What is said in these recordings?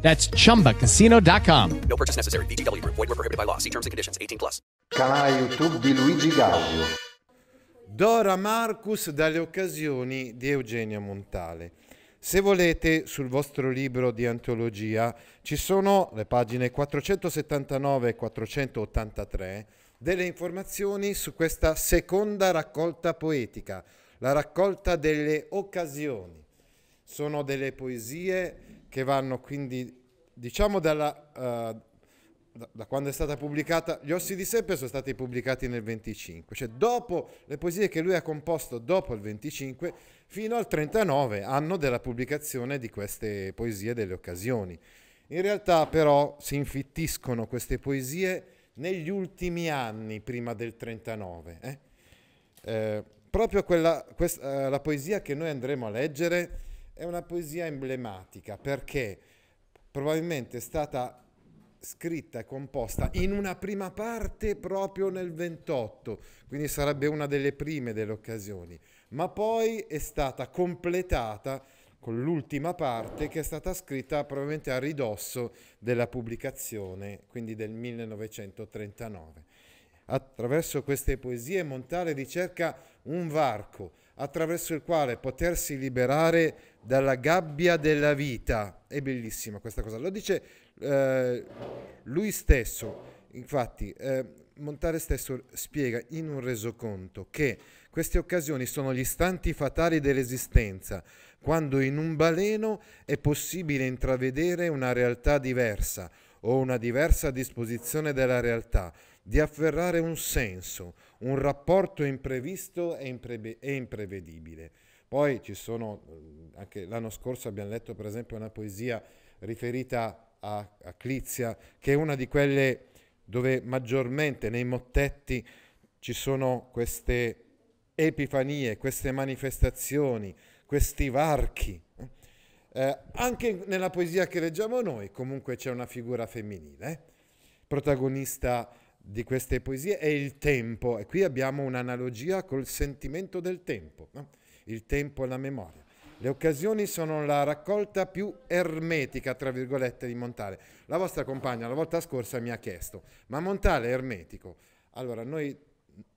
That's chumbacasino.com. No purchase necessary. VGW Group. Void were prohibited by law. See terms and conditions. 18 plus. Canale YouTube di Luigi Gaudio. Dora Marcus dalle occasioni di Eugenio Montale. Se volete, sul vostro libro di antologia ci sono le pagine 479 e 483 delle informazioni su questa seconda raccolta poetica, la raccolta delle occasioni. Sono delle poesie che vanno quindi, diciamo, dalla, eh, da, da quando è stata pubblicata, Gli Ossi di Seppe sono stati pubblicati nel 25, cioè dopo le poesie che lui ha composto dopo il 25 fino al 39, anno della pubblicazione di queste poesie delle occasioni. In realtà però si infittiscono queste poesie negli ultimi anni prima del 39. eh. Eh, proprio quella, quest- eh, la poesia che noi andremo a leggere è una poesia emblematica perché probabilmente è stata scritta e composta in una prima parte proprio nel 28, quindi sarebbe una delle prime delle occasioni, ma poi è stata completata con l'ultima parte che è stata scritta probabilmente a ridosso della pubblicazione, quindi del 1939. Attraverso queste poesie Montale ricerca un varco attraverso il quale potersi liberare dalla gabbia della vita. È bellissima questa cosa. Lo dice eh, lui stesso. Infatti, eh, Montale stesso spiega in un resoconto che queste occasioni sono gli istanti fatali dell'esistenza, quando in un baleno è possibile intravedere una realtà diversa o una diversa disposizione della realtà, di afferrare un senso, un rapporto imprevisto e, imprebe- e imprevedibile. Poi ci sono, eh, anche l'anno scorso abbiamo letto per esempio una poesia riferita a, a Clizia, che è una di quelle dove maggiormente nei mottetti ci sono queste epifanie, queste manifestazioni, questi varchi. Eh, anche nella poesia che leggiamo noi comunque c'è una figura femminile, eh? protagonista di queste poesie è il tempo e qui abbiamo un'analogia col sentimento del tempo, no? il tempo e la memoria. Le occasioni sono la raccolta più ermetica, tra virgolette, di Montale. La vostra compagna la volta scorsa mi ha chiesto, ma Montale è ermetico? Allora, noi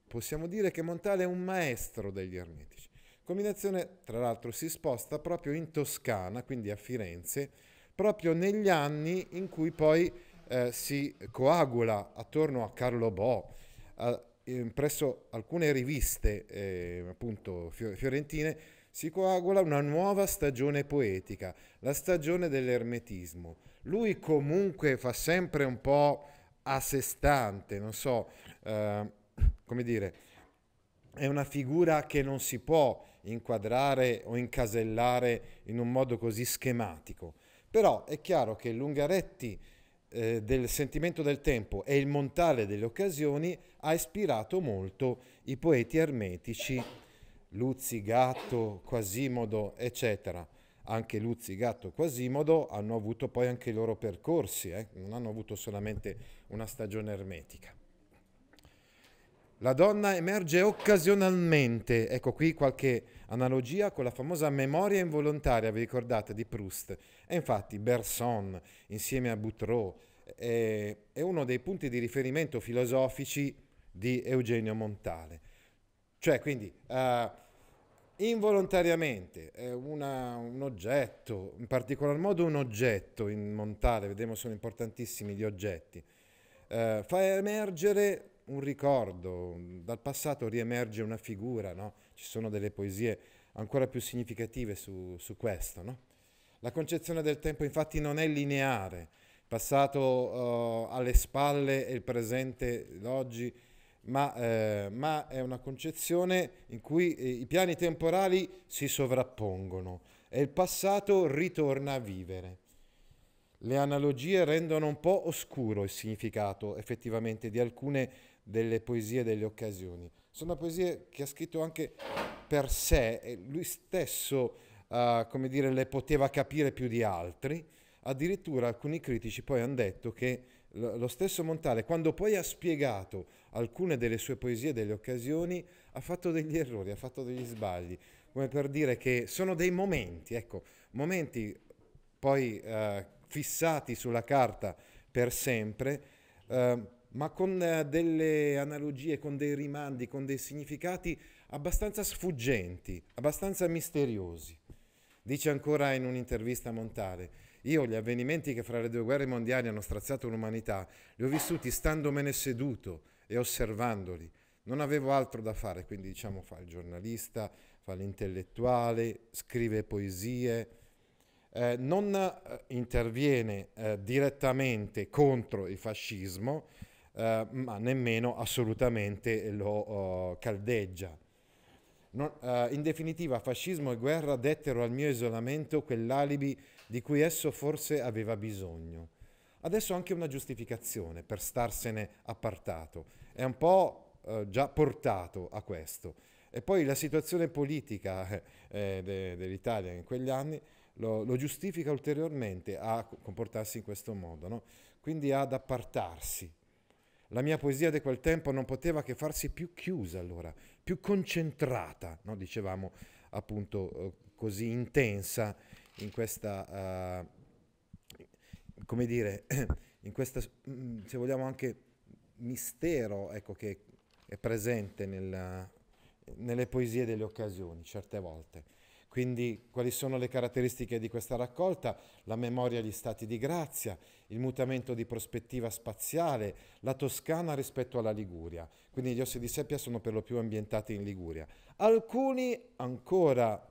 possiamo dire che Montale è un maestro degli ermetici. Combinazione, tra l'altro, si sposta proprio in Toscana, quindi a Firenze, proprio negli anni in cui poi eh, si coagula attorno a Carlo Bo, eh, presso alcune riviste eh, appunto fiorentine, si coagula una nuova stagione poetica, la stagione dell'ermetismo. Lui comunque fa sempre un po' a sé stante, non so, eh, come dire, è una figura che non si può inquadrare o incasellare in un modo così schematico. Però è chiaro che Lungaretti eh, del sentimento del tempo e il montale delle occasioni ha ispirato molto i poeti ermetici, Luzzi, Gatto, Quasimodo, eccetera. Anche Luzzi, Gatto, Quasimodo hanno avuto poi anche i loro percorsi, eh? non hanno avuto solamente una stagione ermetica. La donna emerge occasionalmente, ecco qui qualche analogia con la famosa memoria involontaria, vi ricordate, di Proust. E infatti Berson, insieme a Boutreau, è, è uno dei punti di riferimento filosofici di Eugenio Montale. Cioè, quindi, uh, involontariamente una, un oggetto, in particolar modo un oggetto in Montale, vedremo sono importantissimi gli oggetti, eh, fa emergere un ricordo, dal passato riemerge una figura, no? ci sono delle poesie ancora più significative su, su questo. No? La concezione del tempo infatti non è lineare, passato uh, alle spalle e il presente l'oggi, ma, eh, ma, è una concezione in cui eh, i piani temporali si sovrappongono e il passato ritorna a vivere. le analogie rendono un po' oscuro il significato effettivamente di alcune delle poesie delle occasioni. Sono poesie che ha scritto anche per sé e lui stesso, uh, come dire, le poteva capire più di altri. Addirittura alcuni critici poi hanno detto che lo stesso Montale, quando poi ha spiegato alcune delle sue poesie delle occasioni, ha fatto degli errori, ha fatto degli sbagli, come per dire che sono dei momenti, ecco, momenti poi eh, fissati sulla carta per sempre, eh, ma con eh, delle analogie, con dei rimandi, con dei significati abbastanza sfuggenti, abbastanza misteriosi. Dice ancora in un'intervista a Montale, io gli avvenimenti che fra le due guerre mondiali hanno straziato l'umanità li ho vissuti standomene seduto e osservandoli. Non avevo altro da fare, quindi diciamo fa il giornalista, fa l'intellettuale, scrive poesie, eh, non eh, interviene eh, direttamente contro il fascismo, eh, ma nemmeno assolutamente lo oh, caldeggia. Non, uh, in definitiva, fascismo e guerra dettero al mio isolamento quell'alibi di cui esso forse aveva bisogno. Adesso anche una giustificazione per starsene appartato. È un po' uh, già portato a questo. E poi la situazione politica eh, de, dell'Italia in quegli anni lo, lo, giustifica ulteriormente a comportarsi in questo modo, no? quindi ad appartarsi la mia poesia di quel tempo non poteva che farsi più chiusa allora, più concentrata, no? dicevamo appunto eh, così intensa in questa, uh, come dire, in questa, mm, se vogliamo anche mistero ecco, che è presente nella, nelle poesie delle occasioni certe volte. Quindi quali sono le caratteristiche di questa raccolta? La memoria agli stati di grazia, il mutamento di prospettiva spaziale, la Toscana rispetto alla Liguria. Quindi gli ossi di seppia sono per lo più ambientati in Liguria. Alcuni ancora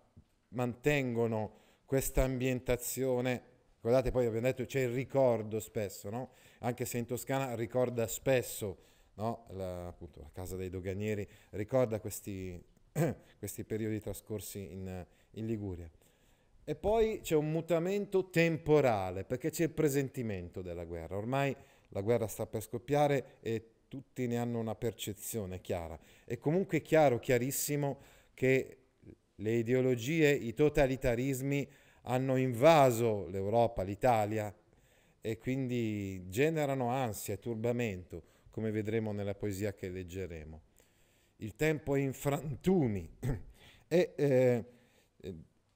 mantengono questa ambientazione. Guardate, poi abbiamo detto c'è il ricordo spesso, no? Anche se in Toscana ricorda spesso, no? la, appunto, la casa dei doganieri ricorda questi, questi periodi trascorsi in in Liguria. E poi c'è un mutamento temporale, perché c'è il presentimento della guerra. Ormai la guerra sta per scoppiare e tutti ne hanno una percezione chiara. È comunque chiaro, chiarissimo, che le ideologie, i totalitarismi hanno invaso l'Europa, l'Italia e quindi generano ansia e turbamento, come vedremo nella poesia che leggeremo. Il tempo è in frantumi e eh,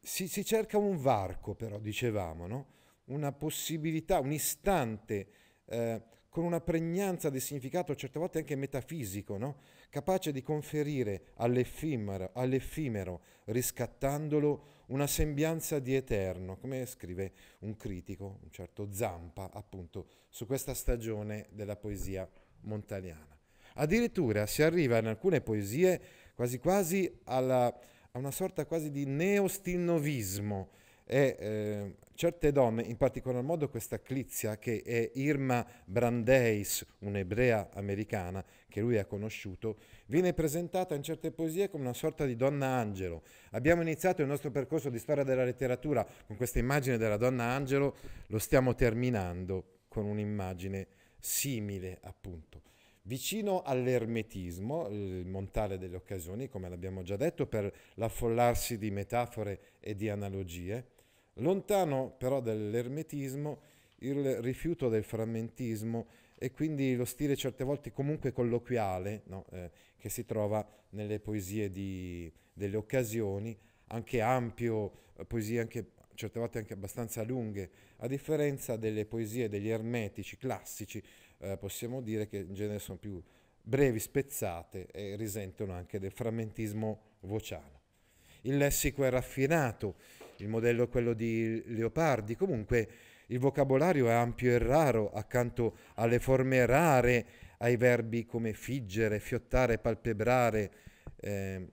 si, si, cerca un varco però, dicevamo, no? una possibilità, un istante eh, con una pregnanza di significato certe volte anche metafisico, no? capace di conferire all'effimero, all'effimero, riscattandolo, una sembianza di eterno, come scrive un critico, un certo Zampa, appunto, su questa stagione della poesia montaniana. Addirittura si arriva in alcune poesie quasi quasi alla a una sorta quasi di neostilnovismo e eh, certe donne, in particolar modo questa Clizia che è Irma Brandeis, un'ebrea americana che lui ha conosciuto, viene presentata in certe poesie come una sorta di donna angelo. Abbiamo iniziato il nostro percorso di storia della letteratura con questa immagine della donna angelo, lo stiamo terminando con un'immagine simile appunto. Vicino all'ermetismo, il montale delle occasioni, come l'abbiamo già detto, per l'affollarsi di metafore e di analogie, lontano però dall'ermetismo il rifiuto del frammentismo e quindi lo stile certe volte comunque colloquiale no? eh, che si trova nelle poesie di, delle occasioni, anche ampio, eh, poesie anche certe volte anche abbastanza lunghe, a differenza delle poesie degli ermetici classici, eh, possiamo dire che in genere sono più brevi, spezzate e risentono anche del frammentismo vociale. Il lessico è raffinato, il modello è quello di Leopardi, comunque il vocabolario è ampio e raro accanto alle forme rare, ai verbi come figgere, fiottare, palpebrare, eh,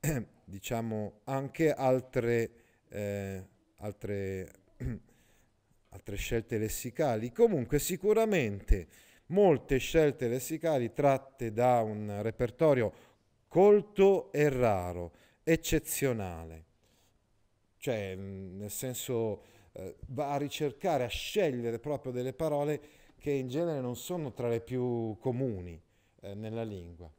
diciamo anche altre, eh, altre altre scelte lessicali. Comunque sicuramente molte scelte lessicali tratte da un repertorio colto e raro, eccezionale, cioè nel senso eh, va a ricercare, a scegliere proprio delle parole che in genere non sono tra le più comuni eh, nella lingua.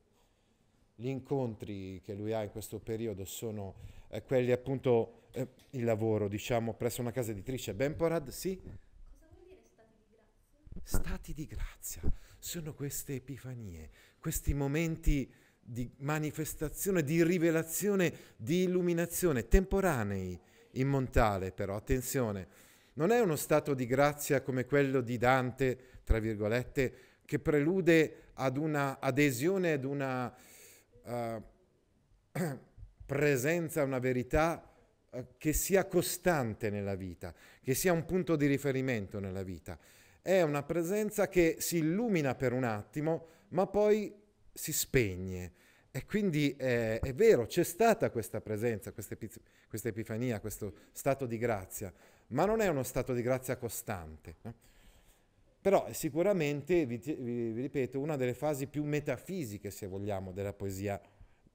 Gli incontri che lui ha in questo periodo sono eh, quelli appunto, eh, il lavoro diciamo presso una casa editrice, Bemporad, sì? Stati di grazia sono queste epifanie, questi momenti di manifestazione, di rivelazione, di illuminazione, temporanei in Montale però, attenzione, non è uno stato di grazia come quello di Dante, tra virgolette, che prelude ad una adesione, ad una uh, presenza, una verità che sia costante nella vita, che sia un punto di riferimento nella vita è una presenza che si illumina per un attimo, ma poi si spegne. E quindi eh, è vero, c'è stata questa presenza, questa, epi- questa, epifania, questo stato di grazia, ma non è uno stato di grazia costante. No? Però è sicuramente, vi, vi, vi, ripeto, una delle fasi più metafisiche, se vogliamo, della poesia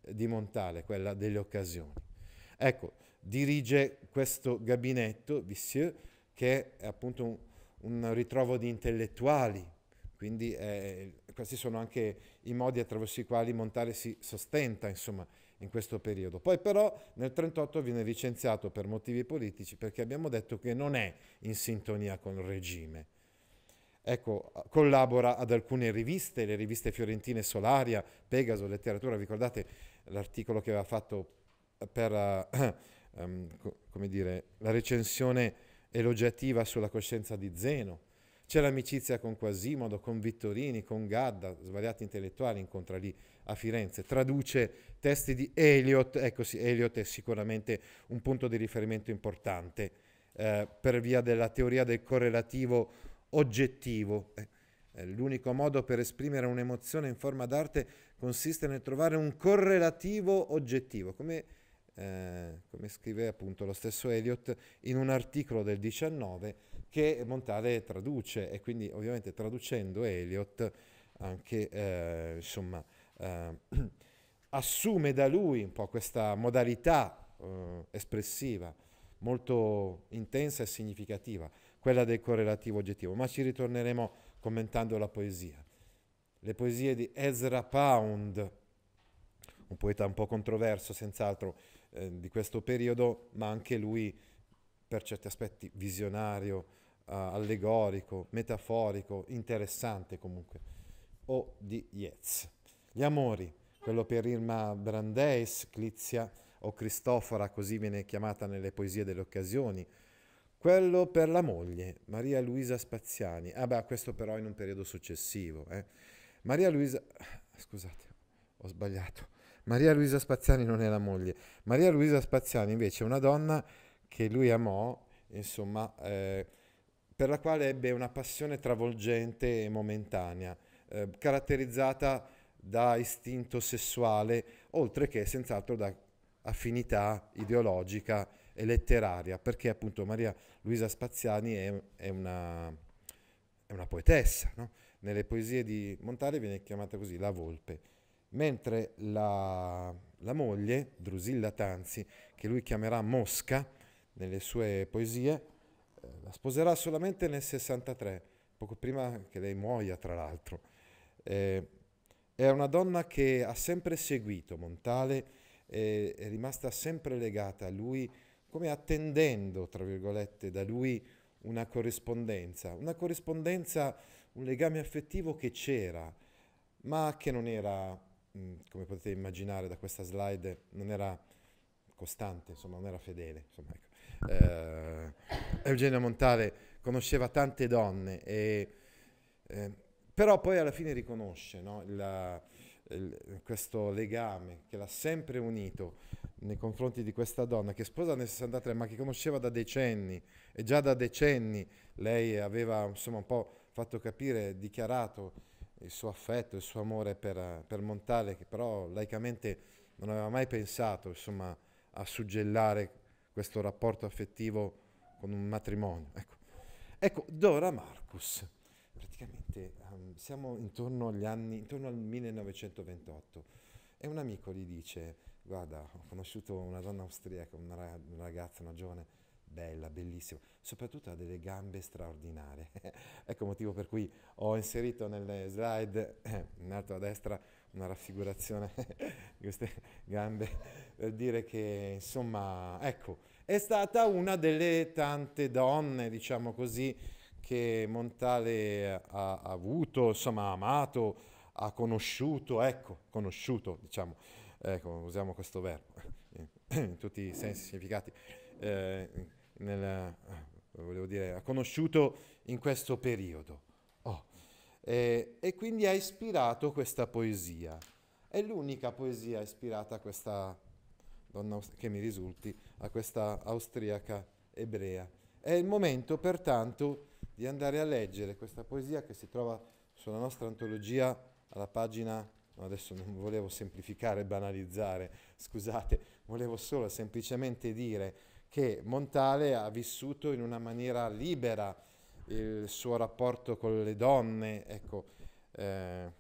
di Montale, quella delle occasioni. Ecco, dirige questo gabinetto, Vissieux, che è appunto un, un ritrovo di intellettuali, quindi eh, questi sono anche i modi attraverso i quali Montale si sostenta insomma, in questo periodo. Poi però nel 1938 viene licenziato per motivi politici perché abbiamo detto che non è in sintonia con il regime. Ecco, collabora ad alcune riviste, le riviste fiorentine Solaria, Pegaso, Letteratura, ricordate l'articolo che aveva fatto per uh, um, come dire, la recensione elogiativa sulla coscienza di Zeno. C'è l'amicizia con Quasimodo, con Vittorini, con Gadda, svariati intellettuali incontra lì a Firenze, traduce testi di Eliot, ecco sì, Eliot è sicuramente un punto di riferimento importante eh, per via della teoria del correlativo oggettivo. Eh l'unico modo per esprimere un'emozione in forma d'arte consiste nel trovare un correlativo oggettivo, come eh, come scrive appunto lo stesso Eliot in un articolo del 19 che Montale traduce e quindi ovviamente traducendo Eliot anche eh, insomma eh, assume da lui un po' questa modalità eh, espressiva molto intensa e significativa, quella del correlativo oggettivo, ma ci ritorneremo commentando la poesia. Le poesie di Ezra Pound, un poeta un po' controverso, senz'altro, eh, di questo periodo, ma anche lui per certi aspetti visionario, uh, allegorico, metaforico, interessante comunque, o di Yeats. Gli amori, quello per Irma Brandeis, Clizia o Cristofora, così viene chiamata nelle poesie delle occasioni, quello per la moglie, Maria Luisa Spaziani. Ah beh, questo però in un periodo successivo. Eh. Maria Luisa... Scusate, ho sbagliato. Maria Luisa Spaziani non è la moglie. Maria Luisa Spaziani invece è una donna che lui amò, insomma, eh, per la quale ebbe una passione travolgente e momentanea, eh, caratterizzata da istinto sessuale, oltre che senz'altro da affinità ideologica e letteraria, perché appunto Maria Luisa Spaziani è, è, una, è una, poetessa. No? Nelle poesie di Montale viene chiamata così la volpe mentre la, la moglie, Drusilla Tanzi, che lui chiamerà Mosca nelle sue poesie, eh, la sposerà solamente nel 63, poco prima che lei muoia tra l'altro. Eh, è una donna che ha sempre seguito Montale, e è rimasta sempre legata a lui, come attendendo, tra virgolette, da lui una corrispondenza, una corrispondenza, un legame affettivo che c'era, ma che non era come potete immaginare da questa slide, non era costante, insomma, non era fedele. Insomma, ecco. eh, Eugenio Montale conosceva tante donne, e, eh, però poi alla fine riconosce no, la, il, questo legame che l'ha sempre unito nei confronti di questa donna che sposa nel 63 ma che conosceva da decenni e già da decenni lei aveva insomma un po' fatto capire, dichiarato il suo affetto, il suo amore per, per Montale, che però laicamente non aveva mai pensato insomma, a suggellare questo rapporto affettivo con un matrimonio. Ecco, ecco Dora Marcus, praticamente um, siamo intorno agli anni, intorno al 1928 e un amico gli dice, guarda, ho conosciuto una donna austriaca, una ragazza, una giovane bella, bellissima, soprattutto ha delle gambe straordinarie. ecco il motivo per cui ho inserito nelle slide, in alto a destra, una raffigurazione di queste gambe per dire che, insomma, ecco, è stata una delle tante donne, diciamo così, che Montale ha, ha avuto, insomma, ha amato, ha conosciuto, ecco, conosciuto, diciamo, ecco, usiamo questo verbo in tutti i sensi, significati. Eh, nel, eh, volevo dire, ha conosciuto in questo periodo. Oh. Eh, e quindi ha ispirato questa poesia. È l'unica poesia ispirata a questa donna che mi risulti, a questa austriaca ebrea. È il momento, pertanto, di andare a leggere questa poesia che si trova sulla nostra antologia alla pagina, adesso non volevo semplificare e banalizzare, scusate, volevo solo semplicemente dire che Montale ha vissuto in una maniera libera il suo rapporto con le donne, ecco, eh,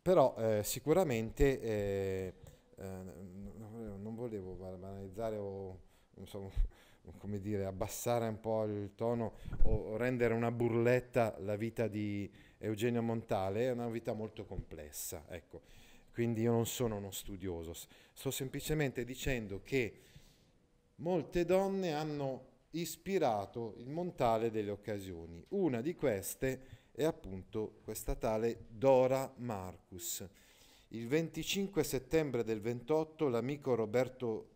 però eh, sicuramente eh, eh non volevo banalizzare o insomma, come dire, abbassare un po' il tono o rendere una burletta la vita di Eugenio Montale, è una vita molto complessa, ecco. Quindi io non sono uno studioso, sto semplicemente dicendo che molte donne hanno ispirato il Montale delle occasioni. Una di queste è appunto questa tale Dora Marcus. Il 25 settembre del 28 l'amico Roberto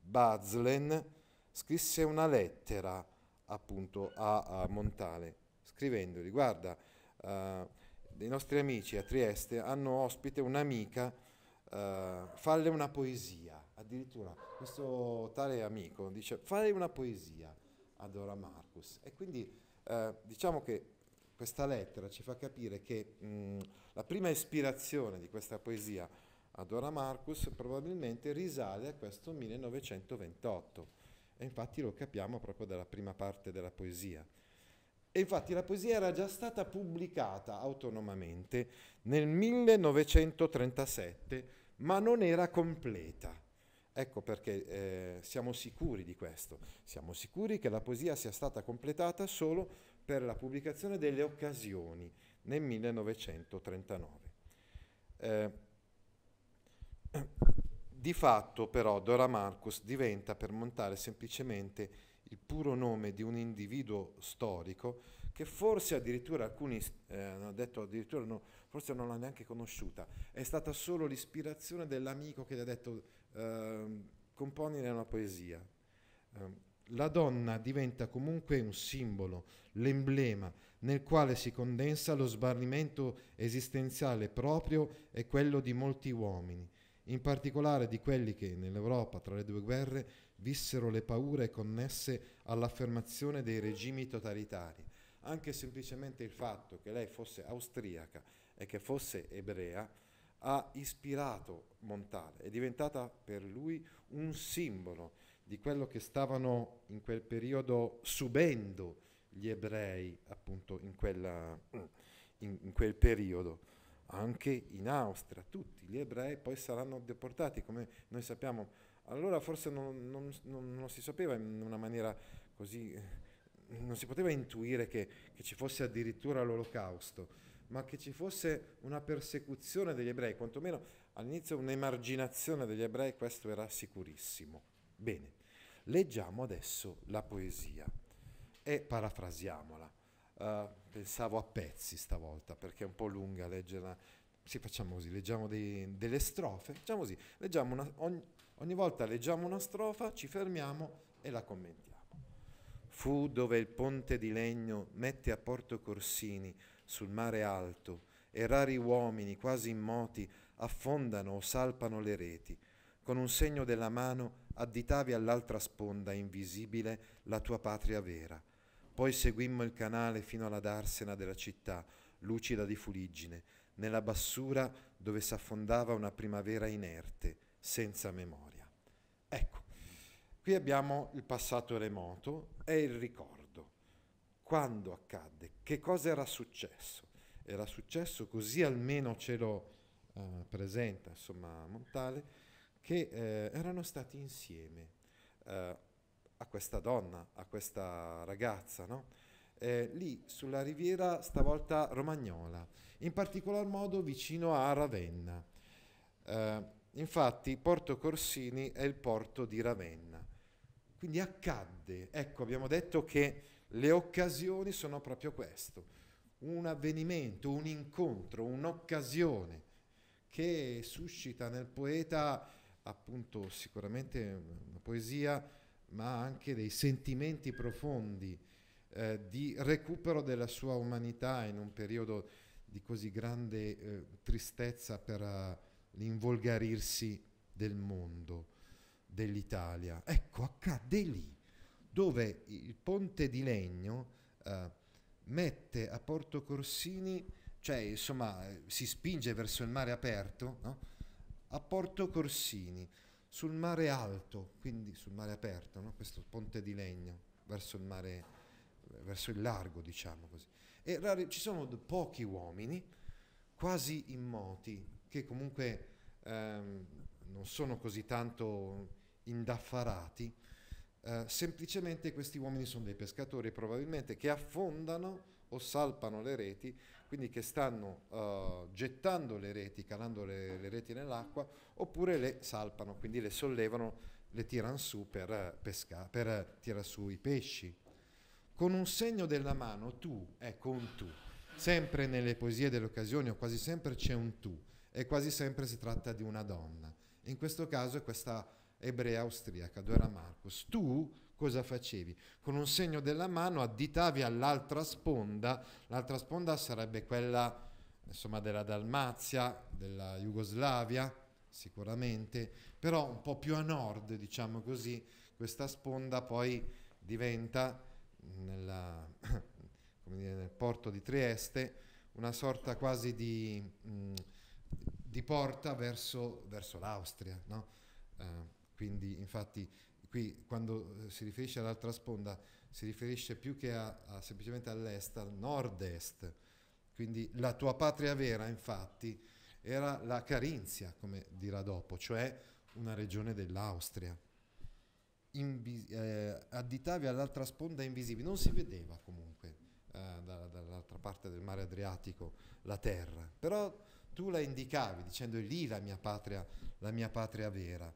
Bazlen scrisse una lettera appunto a, a Montale, scrivendogli, guarda, uh, dei nostri amici a Trieste hanno ospite un'amica, uh, falle una poesia addirittura questo tale amico dice fai una poesia ad Ora Marcus e quindi eh, diciamo che questa lettera ci fa capire che mh, la prima ispirazione di questa poesia ad Ora Marcus probabilmente risale a questo 1928 e infatti lo capiamo proprio dalla prima parte della poesia. E infatti la poesia era già stata pubblicata autonomamente nel 1937, ma non era completa. Ecco perché eh, siamo sicuri di questo, siamo sicuri che la poesia sia stata completata solo per la pubblicazione delle occasioni nel 1939. Eh, di fatto però Dora Marcus diventa per montare semplicemente il puro nome di un individuo storico che forse addirittura alcuni eh, hanno detto addirittura no, forse non l'ha neanche conosciuta, è stata solo l'ispirazione dell'amico che gli ha detto eh, componine una poesia. Eh, la donna diventa comunque un simbolo, l'emblema nel quale si condensa lo sbarrimento esistenziale proprio e quello di molti uomini, in particolare di quelli che nell'Europa tra le due guerre vissero le paure connesse all'affermazione dei regimi totalitari. Anche semplicemente il fatto che lei fosse austriaca e che fosse ebrea ha ispirato Montale, è diventata per lui un simbolo di quello che stavano in quel periodo subendo gli ebrei appunto in, quella, in, in quel periodo anche in Austria, tutti gli ebrei poi saranno deportati, come noi sappiamo. Allora forse non, non, non, non si sapeva in una maniera così, non si poteva intuire che, che ci fosse addirittura l'olocausto ma che ci fosse una persecuzione degli ebrei, quantomeno all'inizio un'emarginazione degli ebrei, questo era sicurissimo. Bene, leggiamo adesso la poesia e parafrasiamola. Uh, pensavo a pezzi stavolta perché è un po' lunga leggerla. Sì, facciamo così, leggiamo dei, delle strofe, facciamo così, leggiamo una, ogni, ogni volta leggiamo una strofa, ci fermiamo e la commentiamo. Fu dove il ponte di legno mette a Porto Corsini sul mare alto e rari uomini quasi immoti affondano o salpano le reti. Con un segno della mano additavi all'altra sponda invisibile la tua patria vera. Poi seguimmo il canale fino alla darsena della città, lucida di fuliggine, nella bassura dove s'affondava una primavera inerte, senza memoria. Ecco, qui abbiamo il passato remoto e il ricordo. Quando accadde? Che cosa era successo? Era successo, così almeno ce lo uh, presenta insomma, Montale, che eh, erano stati insieme. Uh, a questa donna, a questa ragazza, no? eh, lì sulla riviera stavolta romagnola, in particolar modo vicino a Ravenna. Eh, infatti Porto Corsini è il porto di Ravenna. Quindi accadde, ecco abbiamo detto che le occasioni sono proprio questo, un avvenimento, un incontro, un'occasione che suscita nel poeta appunto sicuramente una poesia, ma anche dei sentimenti profondi eh, di recupero della sua umanità in un periodo di così grande eh, tristezza per uh, l'involgarirsi del mondo, dell'Italia. Ecco, accade lì, dove il ponte di legno uh, mette a Porto Corsini, cioè insomma si spinge verso il mare aperto, no? a Porto Corsini, sul mare alto, quindi sul mare aperto, no? questo ponte di legno verso il mare, verso il largo, diciamo così. E rari, ci sono pochi uomini, quasi immoti, che comunque ehm, non sono così tanto indaffarati, eh, semplicemente questi uomini sono dei pescatori probabilmente che affondano o salpano le reti, quindi che stanno uh, gettando le reti, calando le, le, reti nell'acqua, oppure le salpano, quindi le sollevano, le tirano su per, pesca, per tirare su i pesci. Con un segno della mano, tu, ecco un tu. Sempre nelle poesie delle occasioni, o quasi sempre c'è un tu, e quasi sempre si tratta di una donna. In questo caso è questa ebrea austriaca, Dora Marcus. Tu cosa facevi? Con un segno della mano additavi all'altra sponda, l'altra sponda sarebbe quella insomma, della Dalmazia, della Jugoslavia, sicuramente, però un po' più a nord, diciamo così, questa sponda poi diventa nella, dire, nel porto di Trieste una sorta quasi di, mh, di porta verso, verso l'Austria, no? uh, quindi infatti qui quando eh, si riferisce all'altra sponda si riferisce più che a, a semplicemente all'est, al nord-est. Quindi la tua patria vera infatti era la Carinzia, come dirà dopo, cioè una regione dell'Austria. Invi- eh, additavi all'altra sponda invisibile, non si vedeva comunque eh, da, dall'altra parte del mare Adriatico la terra, però tu la indicavi dicendo lì la mia patria, la mia patria vera.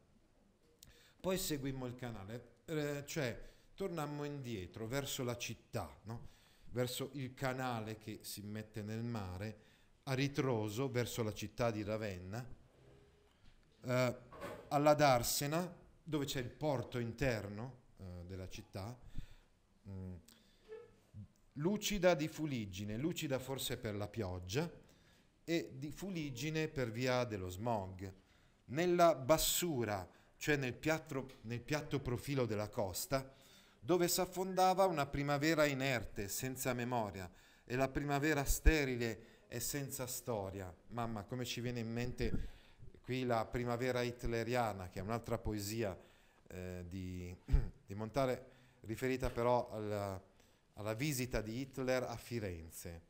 Poi seguimmo il canale, eh, cioè tornammo indietro verso la città, no? verso il canale che si mette nel mare, a ritroso verso la città di Ravenna, eh, alla Darsena, dove c'è il porto interno eh, della città, mh, mm, lucida di fuliggine, lucida forse per la pioggia e di fuliggine per via dello smog. Nella bassura cioè nel piatto, nel piatto profilo della costa, dove s'affondava una primavera inerte, senza memoria, e la primavera sterile e senza storia. Mamma, come ci viene in mente qui la primavera hitleriana, che è un'altra poesia eh, di, di, Montale, riferita però alla, alla, visita di Hitler a Firenze,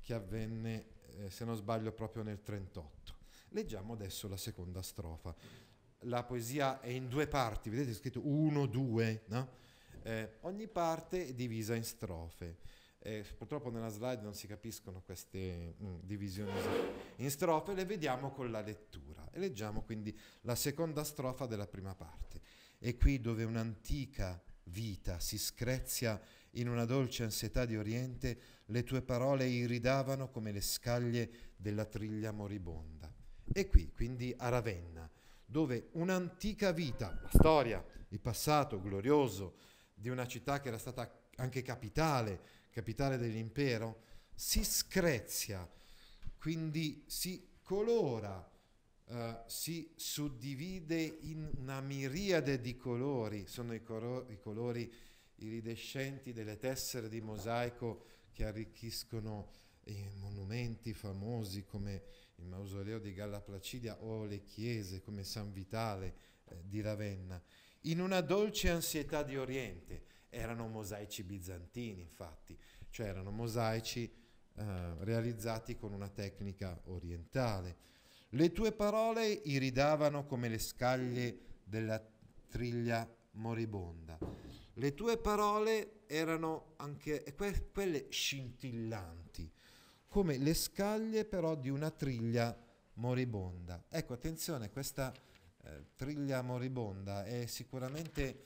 che avvenne, eh, se non sbaglio, proprio nel 1938. Leggiamo adesso la seconda strofa la poesia è in due parti, vedete scritto uno, due, no? eh, ogni parte è divisa in strofe. Eh, purtroppo nella slide non si capiscono queste mh, mm, divisioni in strofe, le vediamo con la lettura e leggiamo quindi la seconda strofa della prima parte. È qui dove un'antica vita si screzia in una dolce ansietà di oriente, le tue parole iridavano come le scaglie della triglia moribonda. E qui, quindi a Ravenna, dove un'antica vita, la storia, il passato glorioso di una città che era stata anche capitale, capitale dell'impero, si screzia, quindi si colora, uh, si suddivide in una miriade di colori, sono i, coro- i colori iridescenti delle tessere di mosaico che arricchiscono i monumenti famosi come il mausoleo di Galla Placidia o le chiese come San Vitale eh, di Ravenna, in una dolce ansietà di Oriente. Erano mosaici bizantini, infatti, cioè erano mosaici eh, realizzati con una tecnica orientale. Le tue parole iridavano come le scaglie della triglia moribonda. Le tue parole erano anche que- quelle scintillanti, come le scaglie però di una triglia moribonda. Ecco, attenzione, questa eh, triglia moribonda è sicuramente,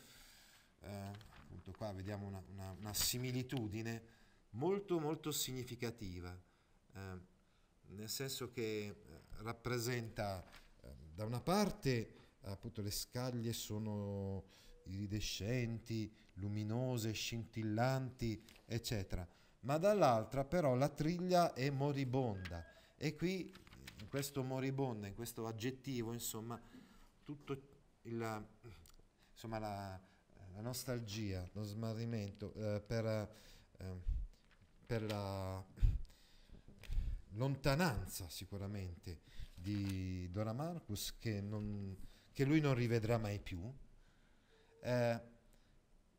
eh, appunto qua vediamo una, una- una similitudine molto molto significativa, eh, nel senso che eh, rappresenta eh, da una parte appunto le scaglie sono iridescenti, luminose, scintillanti, eccetera, ma dall'altra però la triglia è moribonda e qui in questo moribonda, in questo aggettivo, insomma, tutto il, insomma, la, la nostalgia, lo smarrimento eh, per, eh, per la lontananza sicuramente di Dora Marcus che, non- che lui non rivedrà mai più. Eh,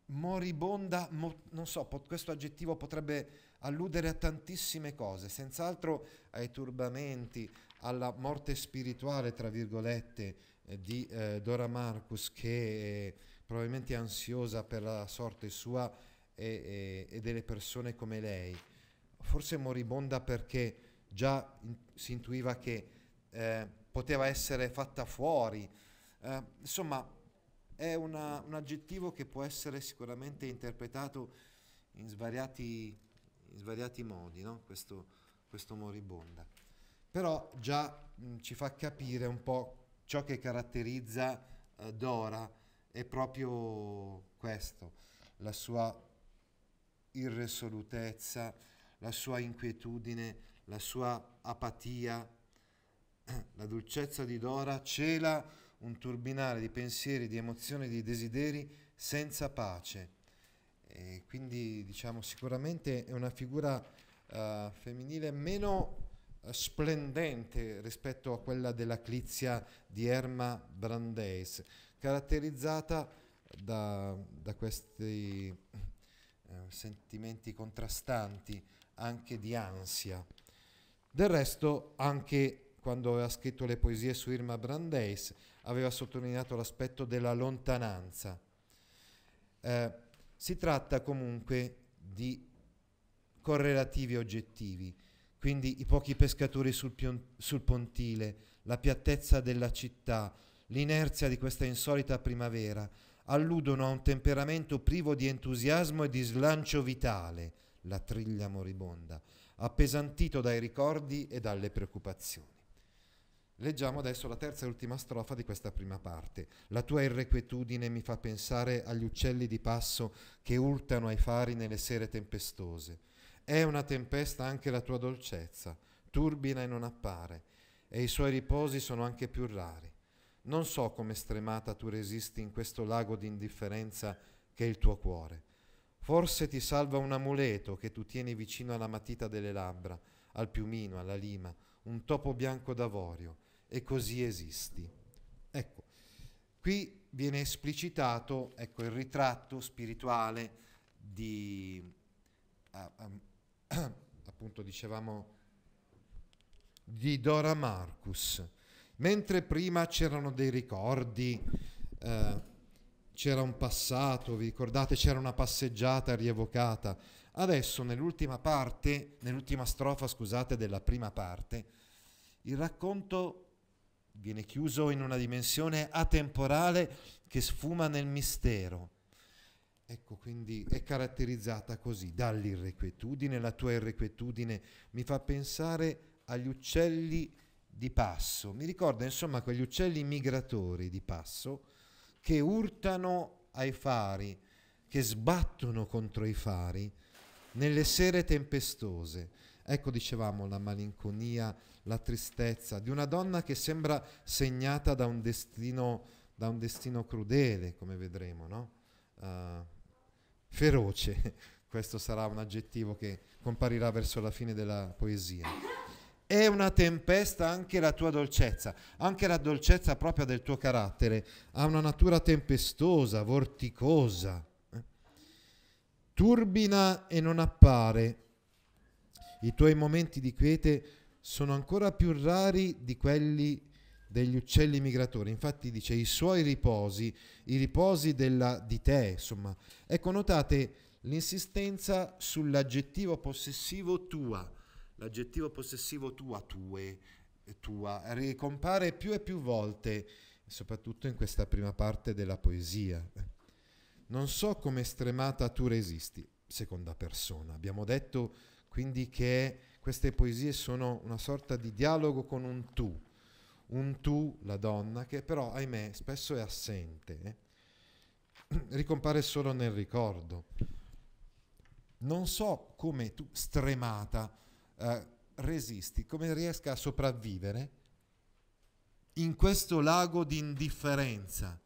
moribonda, mo- non so, pot- questo aggettivo potrebbe alludere a tantissime cose, senz'altro ai turbamenti, alla morte spirituale, tra virgolette, eh, di eh, Dora Marcus che è probabilmente ansiosa per la sorte sua e, e- e delle persone come lei. Forse moribonda perché già in- si intuiva che eh, poteva essere fatta fuori. Eh, insomma, è una- un aggettivo che può essere sicuramente interpretato in svariati, in svariati modi, no? questo, questo moribonda. Però già mh, ci fa capire un po' ciò che caratterizza eh, Dora, è proprio questo, la sua irresolutezza, la sua inquietudine, la sua apatia. La dolcezza di Dora cela un turbinare di pensieri, di emozioni, di desideri senza pace. E quindi diciamo sicuramente è una figura eh, femminile meno eh, splendente rispetto a quella della Clizia di Erma Brandeis, caratterizzata da, da questi eh, sentimenti contrastanti, anche di ansia. Del resto, anche quando aveva scritto le poesie su Irma Brandeis, aveva sottolineato l'aspetto della lontananza. Eh, si tratta comunque di correlativi oggettivi, quindi i pochi pescatori sul, pion- sul pontile, la piattezza della città, l'inerzia di questa insolita primavera, alludono a un temperamento privo di entusiasmo e di slancio vitale, la triglia moribonda, appesantito dai ricordi e dalle preoccupazioni. Leggiamo adesso la terza e ultima strofa di questa prima parte. La tua irrequietudine mi fa pensare agli uccelli di passo che urtano ai fari nelle sere tempestose. È una tempesta anche la tua dolcezza, turbina e non appare, e i suoi riposi sono anche più rari. Non so come stremata tu resisti in questo lago di indifferenza che è il tuo cuore. Forse ti salva un amuleto che tu tieni vicino alla matita delle labbra, al piumino, alla lima, un topo bianco d'avorio, e così esisti. Ecco, qui viene esplicitato ecco, il ritratto spirituale di, ah, ah, appunto dicevamo, di Dora Marcus. Mentre prima c'erano dei ricordi, eh, c'era un passato, vi ricordate, c'era una passeggiata rievocata. Adesso nell'ultima parte, nell'ultima strofa, scusate, della prima parte, il racconto viene chiuso in una dimensione atemporale che sfuma nel mistero. Ecco, quindi è caratterizzata così dall'irrequietudine, la tua irrequietudine mi fa pensare agli uccelli di passo, mi ricorda insomma quegli uccelli migratori di passo che urtano ai fari, che sbattono contro i fari nelle sere tempestose. Ecco, dicevamo, la malinconia, la tristezza di una donna che sembra segnata da un destino, da un destino crudele, come vedremo, no? Uh, feroce, questo sarà un aggettivo che comparirà verso la fine della poesia. È una tempesta anche la tua dolcezza, anche la dolcezza propria del tuo carattere, ha una natura tempestosa, vorticosa, eh? turbina e non appare. I tuoi momenti di quiete sono ancora più rari di quelli degli uccelli migratori. Infatti dice i suoi riposi, i riposi della, di te, insomma. Ecco, notate l'insistenza sull'aggettivo possessivo tua, l'aggettivo possessivo tua, tue, tua, ricompare più e più volte, soprattutto in questa prima parte della poesia. Non so come stremata tu resisti, seconda persona. Abbiamo detto quindi che queste poesie sono una sorta di dialogo con un tu, un tu, la donna, che però, ahimè, spesso è assente, eh? ricompare solo nel ricordo. Non so come tu, stremata, eh, resisti, come riesca a sopravvivere in questo lago di indifferenza.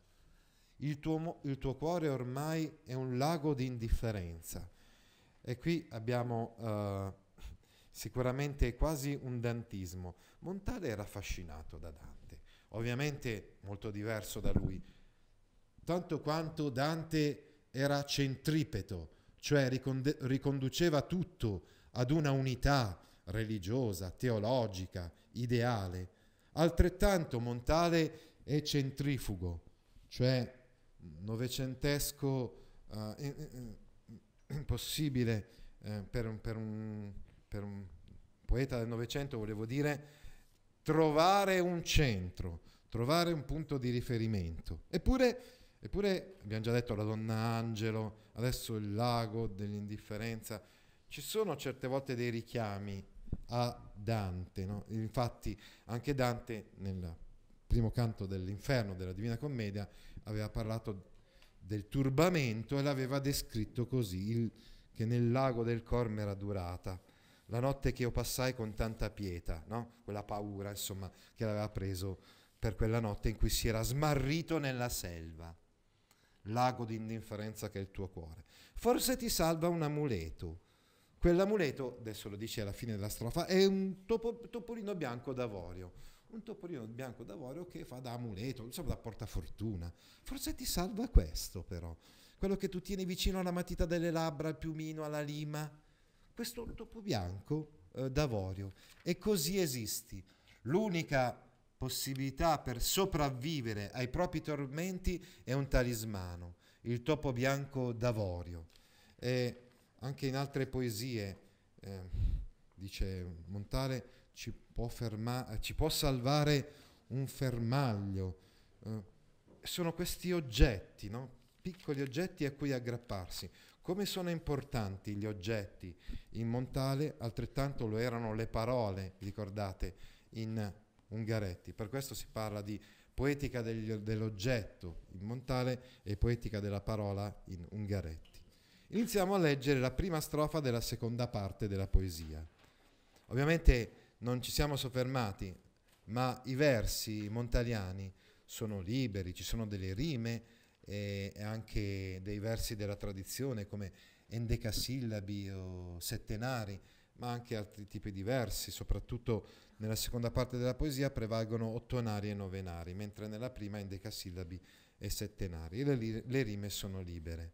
Il tuo, il tuo cuore ormai è un lago di indifferenza. E qui abbiamo uh, sicuramente quasi un dantismo. Montale era affascinato da Dante, ovviamente molto diverso da lui, tanto quanto Dante era centripeto, cioè riconduceva tutto ad una unità religiosa, teologica, ideale. Altrettanto Montale è centrifugo, cioè novecentesco, uh, impossibile eh, per, per, un, per un poeta del Novecento, volevo dire, trovare un centro, trovare un punto di riferimento. Eppure, eppure, abbiamo già detto la donna Angelo, adesso il lago dell'indifferenza, ci sono certe volte dei richiami a Dante. No? Infatti anche Dante nel primo canto dell'inferno della Divina Commedia aveva parlato del turbamento e l'aveva descritto così, il, che nel lago del Corme era durata. La notte che io passai con tanta pietà, no? quella paura insomma che l'aveva preso per quella notte in cui si era smarrito nella selva, lago di indifferenza che è il tuo cuore. Forse ti salva un amuleto. Quell'amuleto, adesso lo dice alla fine della strofa, è un topo, topolino bianco d'avorio un topolino bianco d'avorio che fa da amuleto, insomma da portafortuna. Forse ti salva questo però, quello che tu tieni vicino alla matita delle labbra, al piumino, alla lima, questo topo bianco eh, d'avorio. E così esisti. L'unica possibilità per sopravvivere ai propri tormenti è un talismano, il topo bianco d'avorio. E anche in altre poesie, eh, dice Montale, ci può, ferma- ci può salvare un fermaglio. Eh, sono questi oggetti, no? piccoli oggetti a cui aggrapparsi. Come sono importanti gli oggetti in Montale, altrettanto lo erano le parole, ricordate, in Ungaretti. Per questo si parla di poetica degli, dell'oggetto in Montale e poetica della parola in Ungaretti. Iniziamo a leggere la prima strofa della seconda parte della poesia. Ovviamente non ci siamo soffermati, ma i versi montaliani sono liberi, ci sono delle rime e anche dei versi della tradizione come endecasillabi o settenari, ma anche altri tipi di versi, soprattutto nella seconda parte della poesia prevalgono ottonari e novenari, mentre nella prima endecasillabi e settenari. E le, le rime sono libere.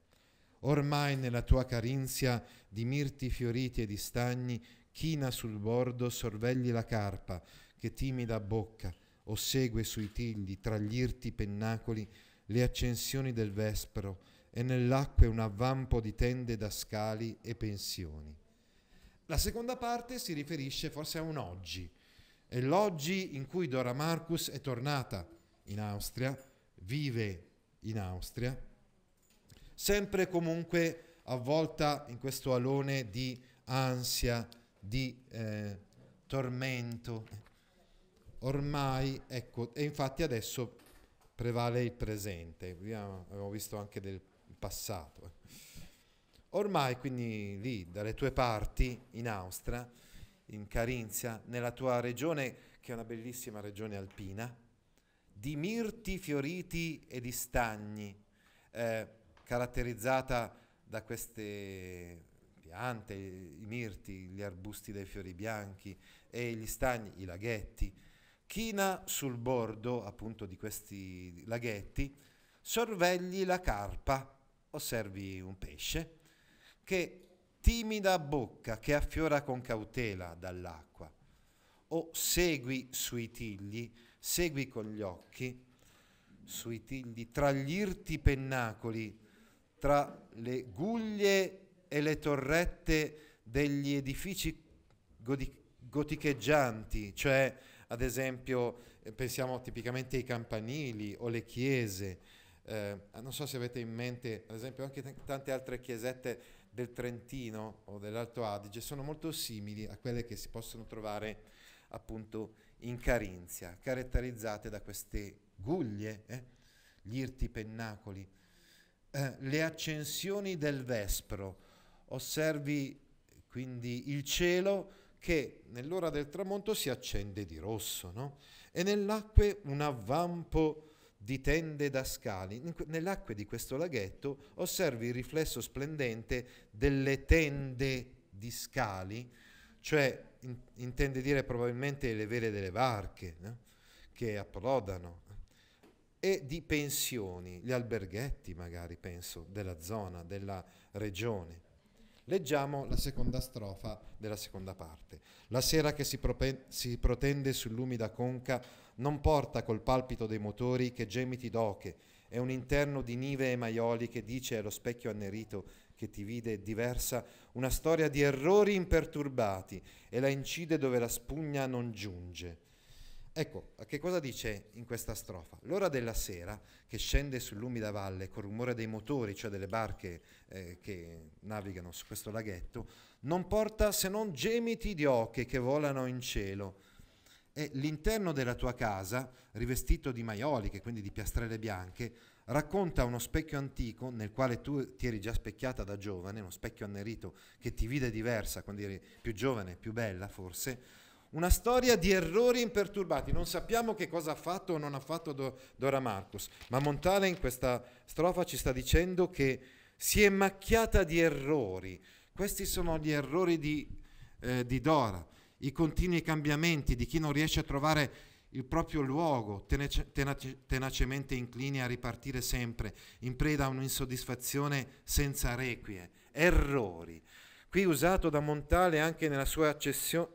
Ormai nella tua carinzia di mirti fioriti e di stagni china sul bordo, sorvegli la carpa che timida bocca o segue sui tigli tra gli irti pennacoli le accensioni del vespero e nell'acqua un avvampo di tende da scali e pensioni. La seconda parte si riferisce forse a un oggi, è l'oggi in cui Dora Marcus è tornata in Austria, vive in Austria, sempre comunque avvolta in questo alone di ansia, di eh, tormento. Ormai, ecco, e infatti adesso prevale il presente, avevo visto anche del passato. Ormai quindi lì, dalle tue parti, in Austria, in Carinzia, nella tua regione, che è una bellissima regione alpina, di mirti fioriti e di stagni, eh, caratterizzata da queste piante, i mirti, gli arbusti dai fiori bianchi e gli stagni, i laghetti. China sul bordo appunto di questi laghetti, sorvegli la carpa, osservi un pesce che timida bocca che affiora con cautela dall'acqua, o segui sui tigli, segui con gli occhi sui tigli, tra gli irti pennacoli, tra le guglie e le torrette degli edifici godi- goticheggianti, cioè ad esempio eh, pensiamo tipicamente ai campanili o le chiese, eh, non so se avete in mente ad esempio anche t- tante altre chiesette del Trentino o dell'Alto Adige sono molto simili a quelle che si possono trovare appunto in Carinzia, caratterizzate da queste guglie, eh, gli irti pennacoli, eh, le accensioni del vespro, osservi quindi il cielo che nell'ora del tramonto si accende di rosso, no? e nell'acqua un avvampo di tende da scali. Nell'acqua di questo laghetto osservi il riflesso splendente delle tende di scali, cioè in, intende dire probabilmente le vele delle barche no? che approdano, e di pensioni, gli alberghetti magari, penso, della zona, della regione. Leggiamo la seconda strofa della seconda parte. La sera che si, propen- si protende sull'umida conca non porta col palpito dei motori che gemiti d'oche, è un interno di nive e maioli che dice allo specchio annerito che ti vide diversa una storia di errori imperturbati e la incide dove la spugna non giunge. Ecco, che cosa dice in questa strofa? L'ora della sera che scende sull'umida valle col rumore dei motori, cioè delle barche eh, che navigano su questo laghetto, non porta se non gemiti di oche che volano in cielo. E l'interno della tua casa, rivestito di maioliche, quindi di piastrelle bianche, racconta uno specchio antico nel quale tu ti eri già specchiata da giovane, uno specchio annerito che ti vide diversa quando eri più giovane, più bella forse, una storia di errori imperturbati. Non sappiamo che cosa ha fatto o non ha fatto Do- Dora Marcus, ma Montale in questa strofa ci sta dicendo che si è macchiata di errori. Questi sono gli errori di, eh, di Dora, i continui cambiamenti di chi non riesce a trovare il proprio luogo, tenace, tenace, tenacemente inclini a ripartire sempre, in preda a un'insoddisfazione senza requie. Errori qui usato da Montale anche nella sua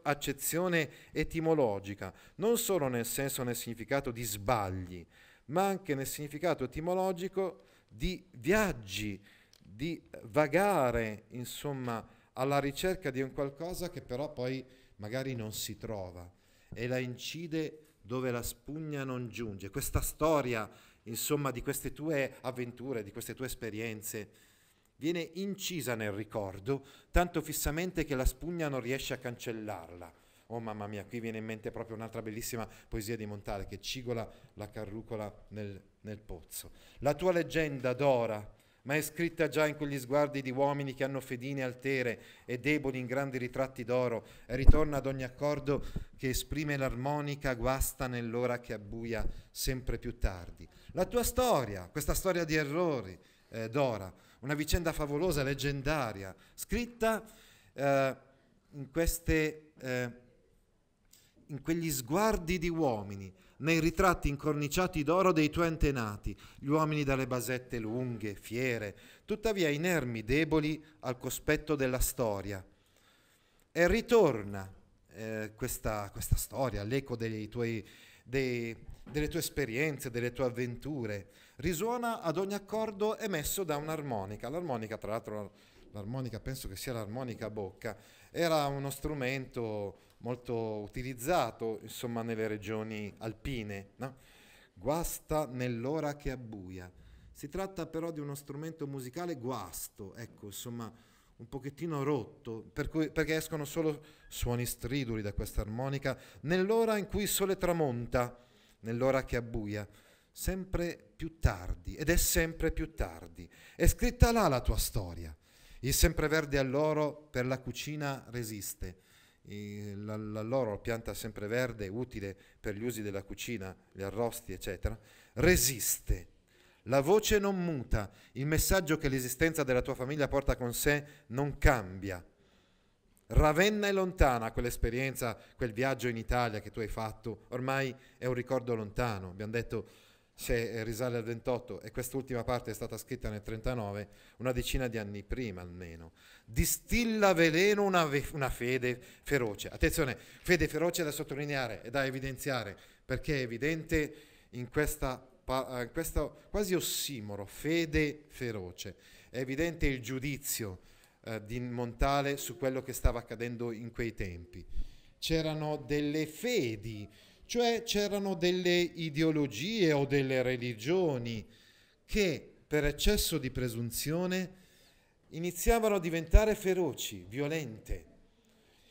accezione etimologica, non solo nel senso nel significato di sbagli, ma anche nel significato etimologico di viaggi, di vagare, insomma, alla ricerca di un qualcosa che però poi magari non si trova e la incide dove la spugna non giunge. Questa storia, insomma, di queste tue avventure, di queste tue esperienze, viene incisa nel ricordo, tanto fissamente che la spugna non riesce a cancellarla. Oh mamma mia, qui viene in mente proprio un'altra bellissima poesia di Montale che cigola la carrucola nel, nel pozzo. La tua leggenda d'ora, ma è scritta già in quegli sguardi di uomini che hanno fedine altere e deboli in grandi ritratti d'oro, e ritorna ad ogni accordo che esprime l'armonica guasta nell'ora che abbuia sempre più tardi. La tua storia, questa storia di errori eh, d'ora, una vicenda favolosa, leggendaria, scritta eh, in, queste, eh, in quegli sguardi di uomini, nei ritratti incorniciati d'oro dei tuoi antenati, gli uomini dalle basette lunghe, fiere, tuttavia inermi, deboli al cospetto della storia. E ritorna eh, questa, questa, storia, l'eco dei tuoi, dei, delle tue esperienze, delle tue avventure, risuona ad ogni accordo emesso da un'armonica. L'armonica, tra l'altro, l'armonica penso che sia l'armonica a bocca, era uno strumento molto utilizzato insomma nelle regioni alpine, no? guasta nell'ora che abbuia. Si tratta però di uno strumento musicale guasto, ecco, insomma, un pochettino rotto, per cui, perché escono solo suoni striduli da questa armonica nell'ora in cui il sole tramonta, nell'ora che abbuia sempre più tardi ed è sempre più tardi. È scritta là la tua storia. Il sempreverde all'oro per la cucina resiste. L'alloro, pianta sempreverde, utile per gli usi della cucina, gli arrosti, eccetera, resiste. La voce non muta, il messaggio che l'esistenza della tua famiglia porta con sé non cambia. Ravenna è lontana quell'esperienza, quel viaggio in Italia che tu hai fatto, ormai è un ricordo lontano. Abbiamo detto se risale al 28 e quest'ultima parte è stata scritta nel 39, una decina di anni prima almeno. Distilla veleno una, ve- una fede feroce. Attenzione, fede feroce da sottolineare e da evidenziare, perché è evidente in questa, pa- in questo quasi ossimoro, fede feroce, è evidente il giudizio eh, di Montale su quello che stava accadendo in quei tempi. C'erano delle fedi, cioè c'erano delle ideologie o delle religioni che per eccesso di presunzione iniziavano a diventare feroci, violente.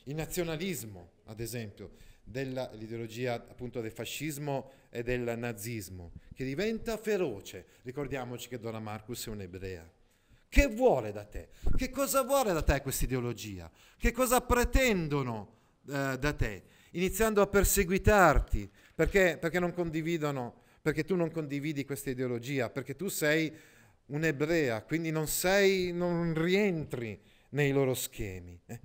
Il nazionalismo, ad esempio, dell'ideologia appunto del fascismo e del nazismo, che diventa feroce. Ricordiamoci che Donna Marcus è un'ebrea. Che vuole da te? Che cosa vuole da te questa ideologia? Che cosa pretendono eh, da te? Iniziando a perseguitarti perché, perché non condividono, perché tu non condividi questa ideologia, perché tu sei un'ebrea, quindi non sei, non rientri nei loro schemi. Eh?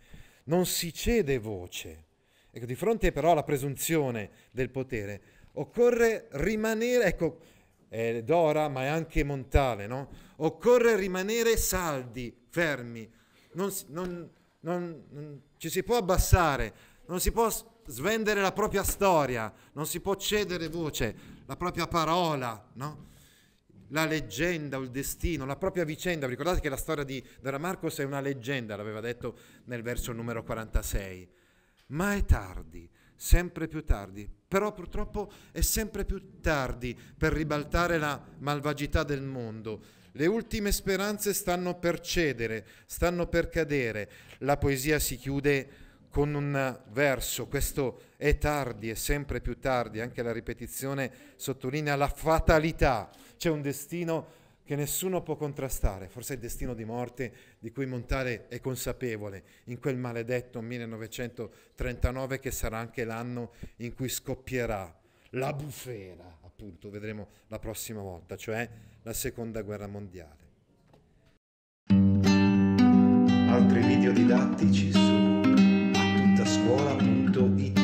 Non si cede voce. Ecco, di fronte però alla presunzione del potere, occorre rimanere, ecco, è Dora, ma è anche Montale, no? Occorre rimanere saldi, fermi. Non, non, non, non ci si può abbassare, non si può svendere la propria storia, non si può cedere voce, la propria parola, no? la leggenda il destino, la propria vicenda. Ricordate che la storia di Dora Marcos è una leggenda, l'aveva detto nel verso numero 46. Ma è tardi, sempre più tardi. Però purtroppo è sempre più tardi per ribaltare la malvagità del mondo. Le ultime speranze stanno per cedere, stanno per cadere. La poesia si chiude con un verso, questo è tardi, è sempre più tardi, anche la ripetizione sottolinea la fatalità. C'è un destino che nessuno può contrastare, forse il destino di morte di cui Montale è consapevole. In quel maledetto 1939 che sarà anche l'anno in cui scoppierà la bufera, appunto, vedremo la prossima volta, cioè la seconda guerra mondiale. Altri video didattici su attuttascuola.it